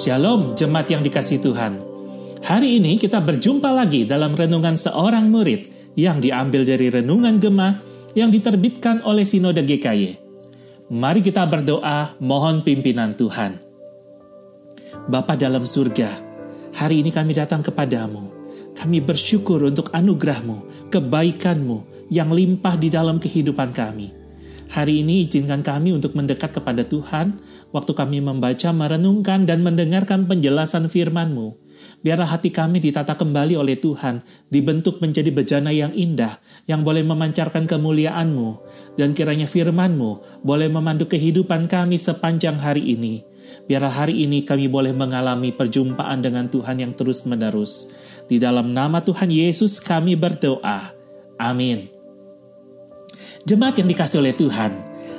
Shalom jemaat yang dikasih Tuhan. Hari ini kita berjumpa lagi dalam renungan seorang murid yang diambil dari renungan Gema yang diterbitkan oleh Sinode GKY. Mari kita berdoa mohon pimpinan Tuhan. Bapa dalam surga, hari ini kami datang kepadamu. Kami bersyukur untuk anugerahmu, kebaikanmu yang limpah di dalam kehidupan kami. Hari ini izinkan kami untuk mendekat kepada Tuhan, waktu kami membaca, merenungkan, dan mendengarkan penjelasan firman-Mu. Biarlah hati kami ditata kembali oleh Tuhan, dibentuk menjadi bejana yang indah, yang boleh memancarkan kemuliaan-Mu, dan kiranya firman-Mu boleh memandu kehidupan kami sepanjang hari ini. Biarlah hari ini kami boleh mengalami perjumpaan dengan Tuhan yang terus-menerus. Di dalam nama Tuhan Yesus kami berdoa. Amin. Jemaat yang dikasih oleh Tuhan,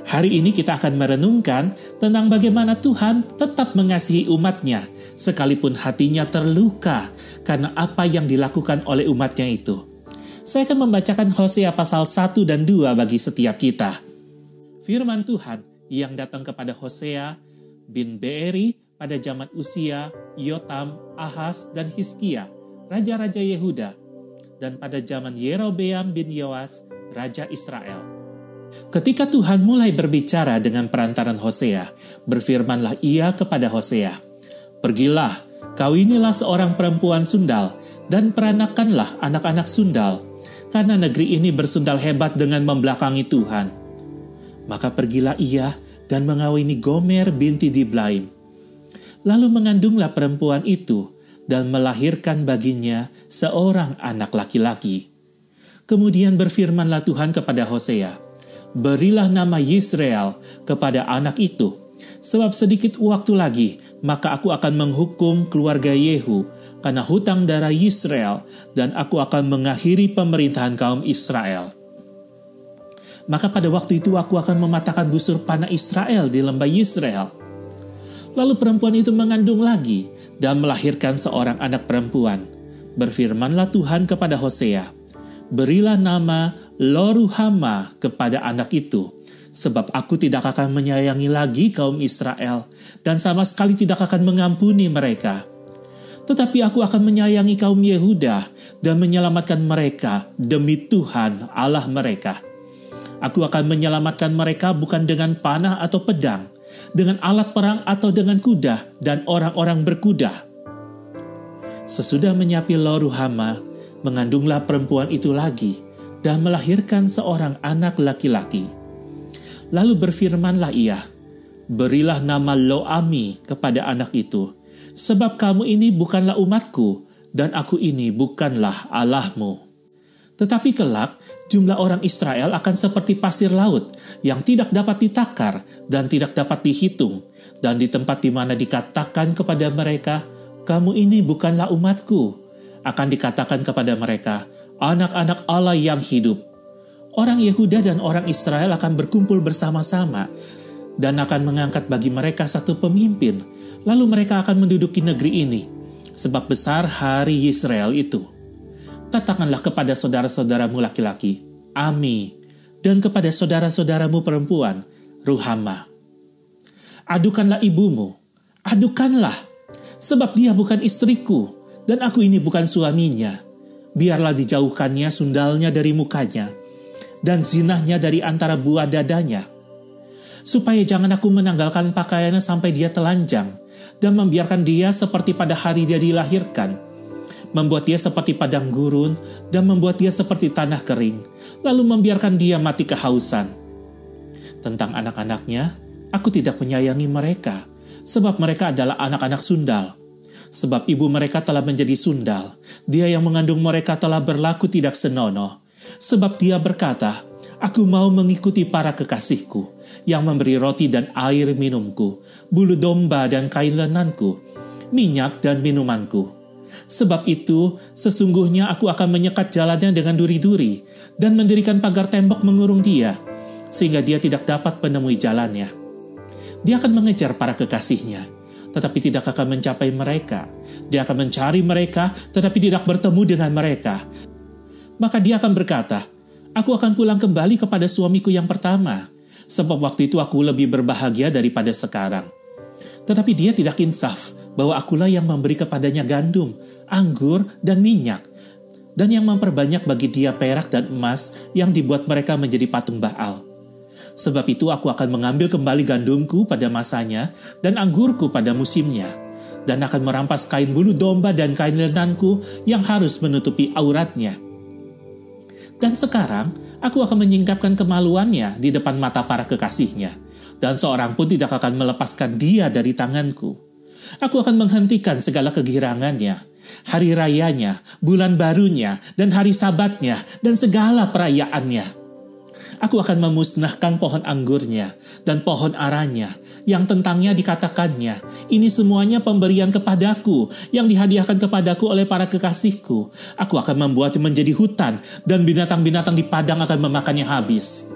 hari ini kita akan merenungkan tentang bagaimana Tuhan tetap mengasihi umatnya, sekalipun hatinya terluka karena apa yang dilakukan oleh umatnya itu. Saya akan membacakan Hosea pasal 1 dan 2 bagi setiap kita. Firman Tuhan yang datang kepada Hosea bin Beeri pada zaman Usia, Yotam, Ahas, dan Hiskia, raja-raja Yehuda, dan pada zaman Yerobeam bin Yoas, Raja Israel. Ketika Tuhan mulai berbicara dengan perantaran Hosea, berfirmanlah ia kepada Hosea, Pergilah, kawinilah seorang perempuan sundal, dan peranakanlah anak-anak sundal, karena negeri ini bersundal hebat dengan membelakangi Tuhan. Maka pergilah ia dan mengawini Gomer binti Diblaim. Lalu mengandunglah perempuan itu, dan melahirkan baginya seorang anak laki-laki. Kemudian berfirmanlah Tuhan kepada Hosea, Berilah nama Yisrael kepada anak itu, sebab sedikit waktu lagi, maka aku akan menghukum keluarga Yehu karena hutang darah Yisrael, dan aku akan mengakhiri pemerintahan kaum Israel. Maka pada waktu itu aku akan mematahkan busur panah Israel di lembah Yisrael. Lalu perempuan itu mengandung lagi dan melahirkan seorang anak perempuan. Berfirmanlah Tuhan kepada Hosea, berilah nama Loruhama kepada anak itu, sebab aku tidak akan menyayangi lagi kaum Israel, dan sama sekali tidak akan mengampuni mereka. Tetapi aku akan menyayangi kaum Yehuda dan menyelamatkan mereka demi Tuhan Allah mereka. Aku akan menyelamatkan mereka bukan dengan panah atau pedang, dengan alat perang atau dengan kuda dan orang-orang berkuda. Sesudah menyapi Loruhama, mengandunglah perempuan itu lagi dan melahirkan seorang anak laki-laki. Lalu berfirmanlah ia, Berilah nama Loami kepada anak itu, sebab kamu ini bukanlah umatku, dan aku ini bukanlah Allahmu. Tetapi kelak, jumlah orang Israel akan seperti pasir laut yang tidak dapat ditakar dan tidak dapat dihitung, dan di tempat di mana dikatakan kepada mereka, "Kamu ini bukanlah umatku," akan dikatakan kepada mereka, anak-anak Allah yang hidup. Orang Yehuda dan orang Israel akan berkumpul bersama-sama dan akan mengangkat bagi mereka satu pemimpin. Lalu mereka akan menduduki negeri ini, sebab besar hari Israel itu. Katakanlah kepada saudara-saudaramu laki-laki, Ami, dan kepada saudara-saudaramu perempuan, Ruhama. Adukanlah ibumu, adukanlah, sebab dia bukan istriku, dan aku ini bukan suaminya. Biarlah dijauhkannya sundalnya dari mukanya, dan zinahnya dari antara buah dadanya. Supaya jangan aku menanggalkan pakaiannya sampai dia telanjang, dan membiarkan dia seperti pada hari dia dilahirkan. Membuat dia seperti padang gurun, dan membuat dia seperti tanah kering, lalu membiarkan dia mati kehausan. Tentang anak-anaknya, aku tidak menyayangi mereka, sebab mereka adalah anak-anak sundal sebab ibu mereka telah menjadi sundal. Dia yang mengandung mereka telah berlaku tidak senonoh. Sebab dia berkata, Aku mau mengikuti para kekasihku, yang memberi roti dan air minumku, bulu domba dan kain lenanku, minyak dan minumanku. Sebab itu, sesungguhnya aku akan menyekat jalannya dengan duri-duri, dan mendirikan pagar tembok mengurung dia, sehingga dia tidak dapat menemui jalannya. Dia akan mengejar para kekasihnya, tetapi tidak akan mencapai mereka. Dia akan mencari mereka, tetapi tidak bertemu dengan mereka. Maka dia akan berkata, Aku akan pulang kembali kepada suamiku yang pertama, sebab waktu itu aku lebih berbahagia daripada sekarang. Tetapi dia tidak insaf, bahwa akulah yang memberi kepadanya gandum, anggur, dan minyak, dan yang memperbanyak bagi dia perak dan emas yang dibuat mereka menjadi patung Baal. Sebab itu aku akan mengambil kembali gandumku pada masanya dan anggurku pada musimnya, dan akan merampas kain bulu domba dan kain lenanku yang harus menutupi auratnya. Dan sekarang aku akan menyingkapkan kemaluannya di depan mata para kekasihnya, dan seorang pun tidak akan melepaskan dia dari tanganku. Aku akan menghentikan segala kegirangannya, hari rayanya, bulan barunya, dan hari sabatnya, dan segala perayaannya. Aku akan memusnahkan pohon anggurnya dan pohon aranya, yang tentangnya dikatakannya, ini semuanya pemberian kepadaku, yang dihadiahkan kepadaku oleh para kekasihku. Aku akan membuatnya menjadi hutan, dan binatang-binatang di padang akan memakannya habis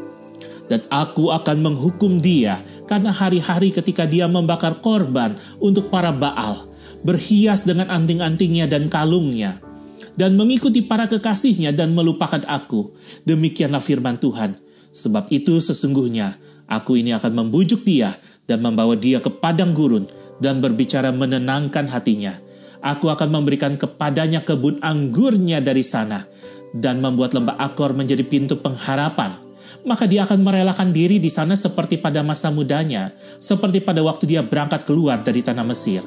dan aku akan menghukum dia karena hari-hari ketika dia membakar korban untuk para Baal, berhias dengan anting-antingnya dan kalungnya, dan mengikuti para kekasihnya dan melupakan aku. Demikianlah firman Tuhan. Sebab itu sesungguhnya aku ini akan membujuk dia dan membawa dia ke padang gurun dan berbicara menenangkan hatinya. Aku akan memberikan kepadanya kebun anggurnya dari sana dan membuat lembah Akor menjadi pintu pengharapan maka dia akan merelakan diri di sana seperti pada masa mudanya, seperti pada waktu dia berangkat keluar dari tanah Mesir.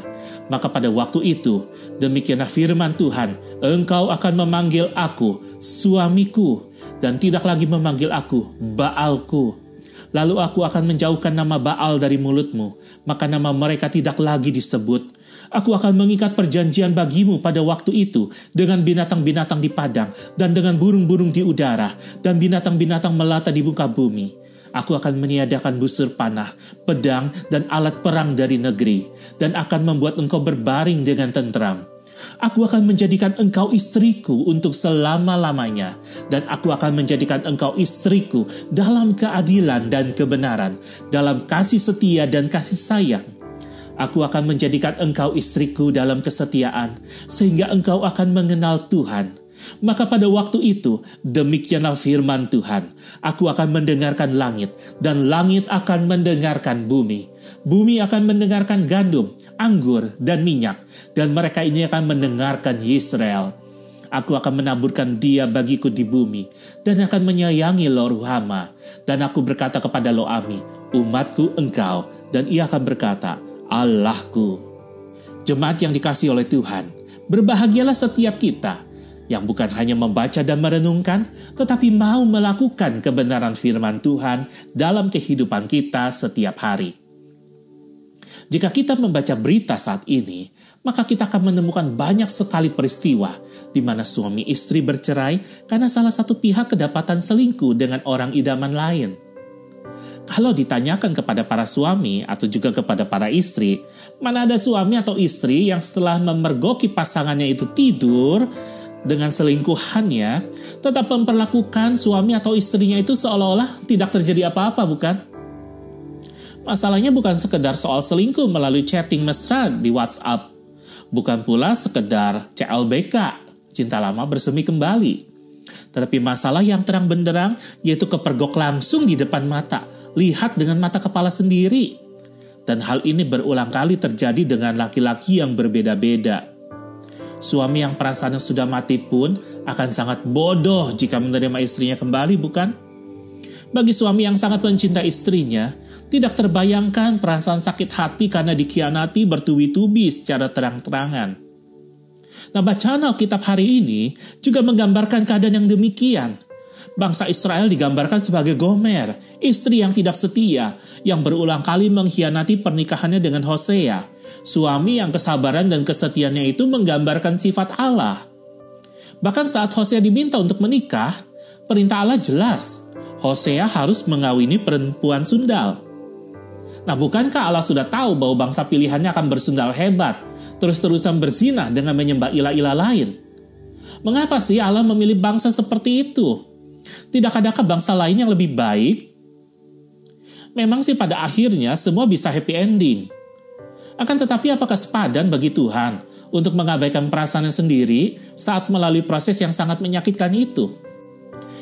Maka pada waktu itu, demikianlah firman Tuhan, engkau akan memanggil aku suamiku, dan tidak lagi memanggil aku Baalku. Lalu aku akan menjauhkan nama Baal dari mulutmu, maka nama mereka tidak lagi disebut Aku akan mengikat perjanjian bagimu pada waktu itu dengan binatang-binatang di padang dan dengan burung-burung di udara dan binatang-binatang melata di muka bumi. Aku akan meniadakan busur panah, pedang, dan alat perang dari negeri, dan akan membuat engkau berbaring dengan tentram. Aku akan menjadikan engkau istriku untuk selama-lamanya, dan aku akan menjadikan engkau istriku dalam keadilan dan kebenaran, dalam kasih setia dan kasih sayang Aku akan menjadikan engkau istriku dalam kesetiaan, sehingga engkau akan mengenal Tuhan. Maka pada waktu itu, demikianlah firman Tuhan, aku akan mendengarkan langit, dan langit akan mendengarkan bumi. Bumi akan mendengarkan gandum, anggur, dan minyak, dan mereka ini akan mendengarkan Israel. Aku akan menaburkan dia bagiku di bumi, dan akan menyayangi Loruhama. Dan aku berkata kepada Loami, umatku engkau, dan ia akan berkata, Allahku. Jemaat yang dikasih oleh Tuhan, berbahagialah setiap kita yang bukan hanya membaca dan merenungkan, tetapi mau melakukan kebenaran firman Tuhan dalam kehidupan kita setiap hari. Jika kita membaca berita saat ini, maka kita akan menemukan banyak sekali peristiwa di mana suami istri bercerai karena salah satu pihak kedapatan selingkuh dengan orang idaman lain kalau ditanyakan kepada para suami atau juga kepada para istri, mana ada suami atau istri yang setelah memergoki pasangannya itu tidur dengan selingkuhannya, tetap memperlakukan suami atau istrinya itu seolah-olah tidak terjadi apa-apa, bukan? Masalahnya bukan sekedar soal selingkuh melalui chatting mesra di WhatsApp, bukan pula sekedar CLBK, cinta lama bersemi kembali. Tetapi masalah yang terang benderang yaitu kepergok langsung di depan mata, lihat dengan mata kepala sendiri. Dan hal ini berulang kali terjadi dengan laki-laki yang berbeda-beda. Suami yang perasaannya sudah mati pun akan sangat bodoh jika menerima istrinya kembali, bukan? Bagi suami yang sangat mencintai istrinya, tidak terbayangkan perasaan sakit hati karena dikhianati bertubi-tubi secara terang-terangan. Nah, bacaan Alkitab hari ini juga menggambarkan keadaan yang demikian bangsa Israel digambarkan sebagai Gomer, istri yang tidak setia, yang berulang kali mengkhianati pernikahannya dengan Hosea. Suami yang kesabaran dan kesetiaannya itu menggambarkan sifat Allah. Bahkan saat Hosea diminta untuk menikah, perintah Allah jelas. Hosea harus mengawini perempuan sundal. Nah, bukankah Allah sudah tahu bahwa bangsa pilihannya akan bersundal hebat, terus-terusan berzinah dengan menyembah ilah-ilah lain? Mengapa sih Allah memilih bangsa seperti itu? Tidak adakah bangsa lain yang lebih baik? Memang sih pada akhirnya semua bisa happy ending. Akan tetapi apakah sepadan bagi Tuhan untuk mengabaikan perasaannya sendiri saat melalui proses yang sangat menyakitkan itu?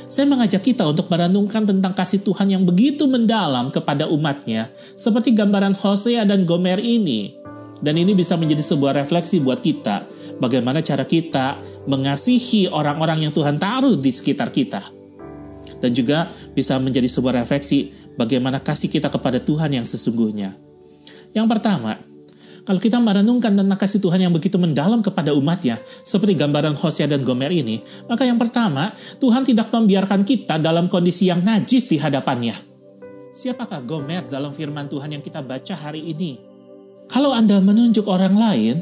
Saya mengajak kita untuk merenungkan tentang kasih Tuhan yang begitu mendalam kepada umatnya, seperti gambaran Hosea dan Gomer ini. Dan ini bisa menjadi sebuah refleksi buat kita, bagaimana cara kita mengasihi orang-orang yang Tuhan taruh di sekitar kita. Dan juga bisa menjadi sebuah refleksi bagaimana kasih kita kepada Tuhan yang sesungguhnya. Yang pertama, kalau kita merenungkan tentang kasih Tuhan yang begitu mendalam kepada umatnya, seperti gambaran Hosea dan Gomer ini, maka yang pertama, Tuhan tidak membiarkan kita dalam kondisi yang najis di hadapannya. Siapakah Gomer dalam firman Tuhan yang kita baca hari ini? Kalau Anda menunjuk orang lain,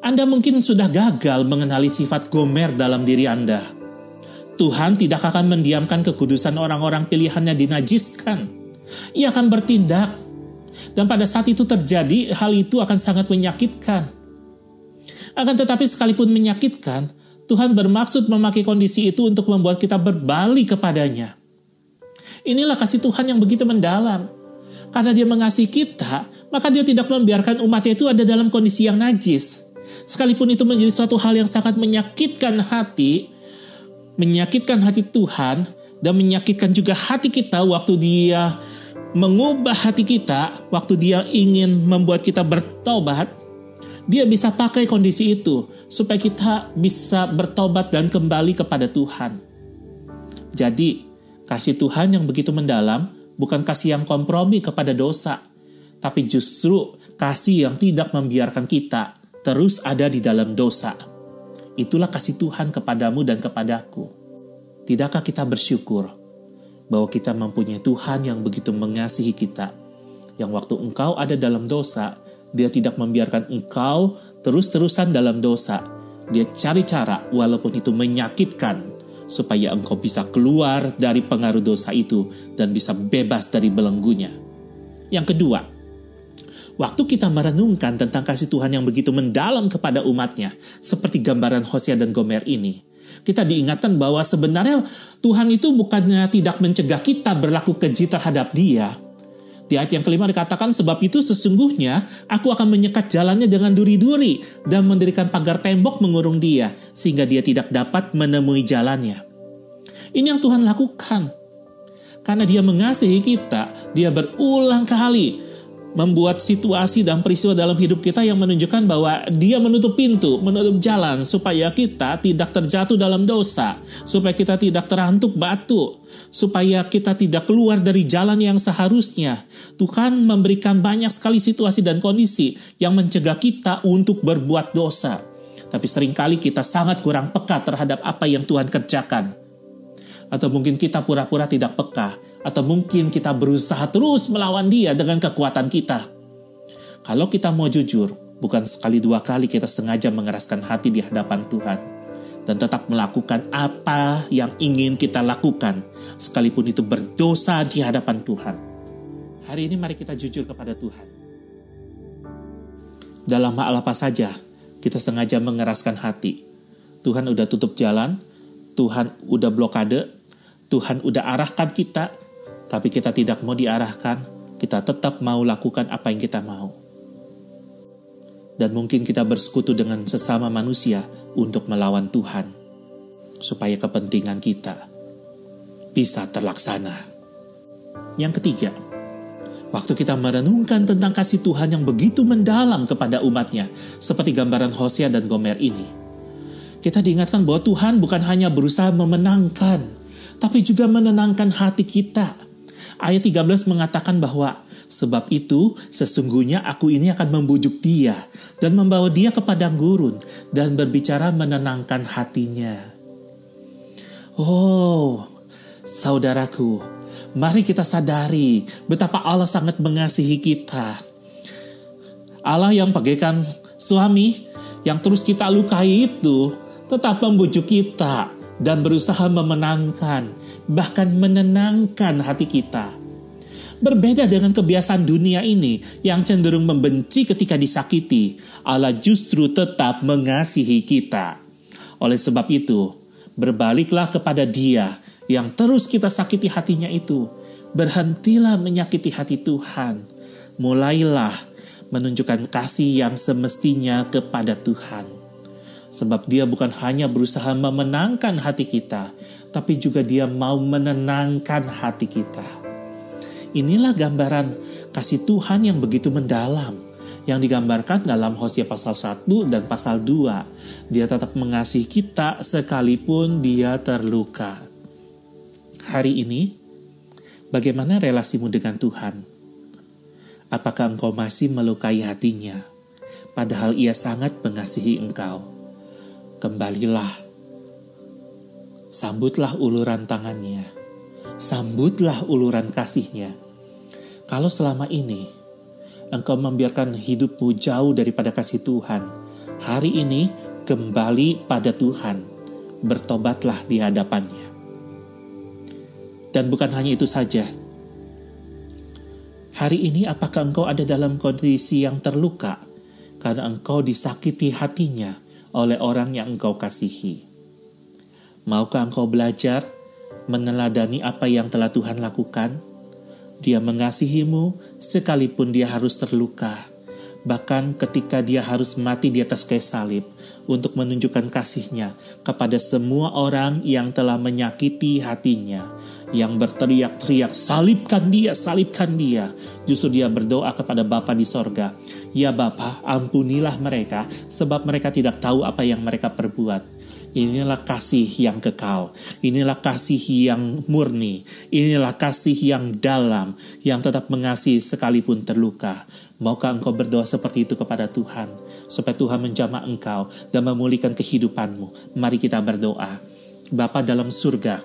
Anda mungkin sudah gagal mengenali sifat Gomer dalam diri Anda. Tuhan tidak akan mendiamkan kekudusan orang-orang pilihannya dinajiskan. Ia akan bertindak. Dan pada saat itu terjadi, hal itu akan sangat menyakitkan. Akan tetapi sekalipun menyakitkan, Tuhan bermaksud memakai kondisi itu untuk membuat kita berbalik kepadanya. Inilah kasih Tuhan yang begitu mendalam. Karena dia mengasihi kita, maka dia tidak membiarkan umatnya itu ada dalam kondisi yang najis. Sekalipun itu menjadi suatu hal yang sangat menyakitkan hati, menyakitkan hati Tuhan, dan menyakitkan juga hati kita waktu dia mengubah hati kita, waktu dia ingin membuat kita bertobat, dia bisa pakai kondisi itu supaya kita bisa bertobat dan kembali kepada Tuhan. Jadi, kasih Tuhan yang begitu mendalam bukan kasih yang kompromi kepada dosa, tapi justru kasih yang tidak membiarkan kita terus ada di dalam dosa. Itulah kasih Tuhan kepadamu dan kepadaku. Tidakkah kita bersyukur bahwa kita mempunyai Tuhan yang begitu mengasihi kita, yang waktu engkau ada dalam dosa, dia tidak membiarkan engkau terus-terusan dalam dosa. Dia cari cara walaupun itu menyakitkan supaya engkau bisa keluar dari pengaruh dosa itu dan bisa bebas dari belenggunya. Yang kedua, Waktu kita merenungkan tentang kasih Tuhan yang begitu mendalam kepada umatnya, seperti gambaran Hosea dan Gomer ini, kita diingatkan bahwa sebenarnya Tuhan itu bukannya tidak mencegah kita berlaku keji terhadap dia. Di ayat yang kelima dikatakan, sebab itu sesungguhnya aku akan menyekat jalannya dengan duri-duri dan mendirikan pagar tembok mengurung dia, sehingga dia tidak dapat menemui jalannya. Ini yang Tuhan lakukan. Karena dia mengasihi kita, dia berulang kali membuat situasi dan peristiwa dalam hidup kita yang menunjukkan bahwa dia menutup pintu, menutup jalan supaya kita tidak terjatuh dalam dosa, supaya kita tidak terantuk batu, supaya kita tidak keluar dari jalan yang seharusnya. Tuhan memberikan banyak sekali situasi dan kondisi yang mencegah kita untuk berbuat dosa. Tapi sering kali kita sangat kurang peka terhadap apa yang Tuhan kerjakan. Atau mungkin kita pura-pura tidak peka atau mungkin kita berusaha terus melawan dia dengan kekuatan kita. Kalau kita mau jujur, bukan sekali dua kali kita sengaja mengeraskan hati di hadapan Tuhan dan tetap melakukan apa yang ingin kita lakukan, sekalipun itu berdosa di hadapan Tuhan. Hari ini mari kita jujur kepada Tuhan. Dalam hal apa saja, kita sengaja mengeraskan hati. Tuhan udah tutup jalan, Tuhan udah blokade, Tuhan udah arahkan kita, tapi kita tidak mau diarahkan, kita tetap mau lakukan apa yang kita mau. Dan mungkin kita bersekutu dengan sesama manusia untuk melawan Tuhan, supaya kepentingan kita bisa terlaksana. Yang ketiga, waktu kita merenungkan tentang kasih Tuhan yang begitu mendalam kepada umatnya, seperti gambaran Hosea dan Gomer ini, kita diingatkan bahwa Tuhan bukan hanya berusaha memenangkan, tapi juga menenangkan hati kita Ayat 13 mengatakan bahwa Sebab itu, sesungguhnya aku ini akan membujuk dia dan membawa dia ke padang gurun dan berbicara menenangkan hatinya. Oh, saudaraku, mari kita sadari betapa Allah sangat mengasihi kita. Allah yang bagaikan suami yang terus kita lukai itu tetap membujuk kita dan berusaha memenangkan, bahkan menenangkan hati kita. Berbeda dengan kebiasaan dunia ini yang cenderung membenci ketika disakiti, Allah justru tetap mengasihi kita. Oleh sebab itu, berbaliklah kepada Dia yang terus kita sakiti hatinya itu. Berhentilah menyakiti hati Tuhan. Mulailah menunjukkan kasih yang semestinya kepada Tuhan. Sebab dia bukan hanya berusaha memenangkan hati kita, tapi juga dia mau menenangkan hati kita. Inilah gambaran kasih Tuhan yang begitu mendalam, yang digambarkan dalam Hosea pasal 1 dan pasal 2. Dia tetap mengasihi kita sekalipun dia terluka. Hari ini, bagaimana relasimu dengan Tuhan? Apakah engkau masih melukai hatinya, padahal ia sangat mengasihi engkau? Kembalilah. Sambutlah uluran tangannya, sambutlah uluran kasihnya. Kalau selama ini engkau membiarkan hidupmu jauh daripada kasih Tuhan, hari ini kembali pada Tuhan, bertobatlah di hadapannya. Dan bukan hanya itu saja, hari ini apakah engkau ada dalam kondisi yang terluka karena engkau disakiti hatinya oleh orang yang engkau kasihi? Maukah engkau belajar meneladani apa yang telah Tuhan lakukan? Dia mengasihimu sekalipun dia harus terluka. Bahkan ketika dia harus mati di atas kayu salib untuk menunjukkan kasihnya kepada semua orang yang telah menyakiti hatinya. Yang berteriak-teriak, salibkan dia, salibkan dia. Justru dia berdoa kepada Bapa di sorga. Ya Bapa, ampunilah mereka, sebab mereka tidak tahu apa yang mereka perbuat. Inilah kasih yang kekal. Inilah kasih yang murni. Inilah kasih yang dalam, yang tetap mengasihi sekalipun terluka. Maukah engkau berdoa seperti itu kepada Tuhan, supaya Tuhan menjamah engkau dan memulihkan kehidupanmu? Mari kita berdoa. Bapa dalam surga,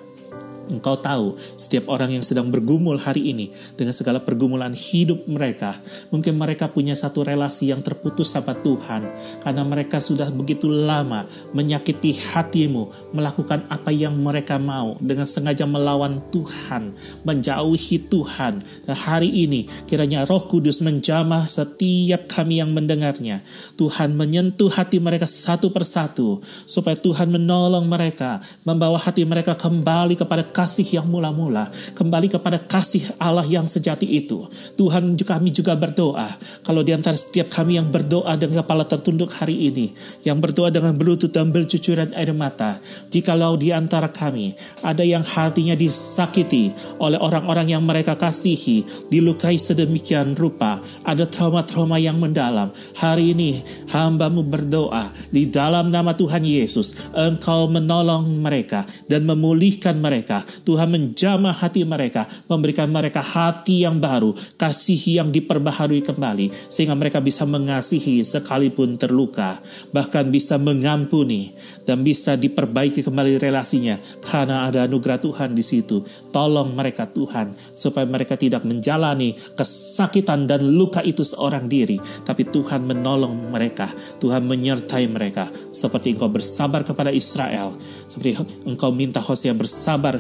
Engkau tahu setiap orang yang sedang bergumul hari ini dengan segala pergumulan hidup mereka. Mungkin mereka punya satu relasi yang terputus sama Tuhan karena mereka sudah begitu lama menyakiti hatimu, melakukan apa yang mereka mau dengan sengaja melawan Tuhan, menjauhi Tuhan. Dan hari ini kiranya Roh Kudus menjamah setiap kami yang mendengarnya. Tuhan menyentuh hati mereka satu persatu supaya Tuhan menolong mereka, membawa hati mereka kembali kepada kasih yang mula-mula, kembali kepada kasih Allah yang sejati itu. Tuhan kami juga berdoa, kalau di antara setiap kami yang berdoa dengan kepala tertunduk hari ini, yang berdoa dengan berlutut dan bercucuran air mata, jikalau di antara kami ada yang hatinya disakiti oleh orang-orang yang mereka kasihi, dilukai sedemikian rupa, ada trauma-trauma yang mendalam, hari ini hambamu berdoa di dalam nama Tuhan Yesus, engkau menolong mereka dan memulihkan mereka Tuhan menjamah hati mereka, memberikan mereka hati yang baru, kasih yang diperbaharui kembali, sehingga mereka bisa mengasihi sekalipun terluka, bahkan bisa mengampuni dan bisa diperbaiki kembali relasinya. Karena ada anugerah Tuhan di situ. Tolong mereka Tuhan supaya mereka tidak menjalani kesakitan dan luka itu seorang diri, tapi Tuhan menolong mereka, Tuhan menyertai mereka. Seperti engkau bersabar kepada Israel, seperti engkau minta Hosea bersabar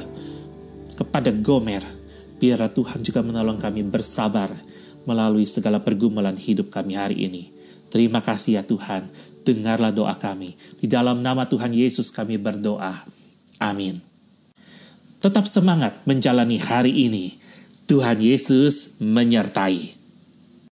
kepada Gomer. Biar Tuhan juga menolong kami bersabar melalui segala pergumulan hidup kami hari ini. Terima kasih ya Tuhan, dengarlah doa kami. Di dalam nama Tuhan Yesus kami berdoa. Amin. Tetap semangat menjalani hari ini. Tuhan Yesus menyertai.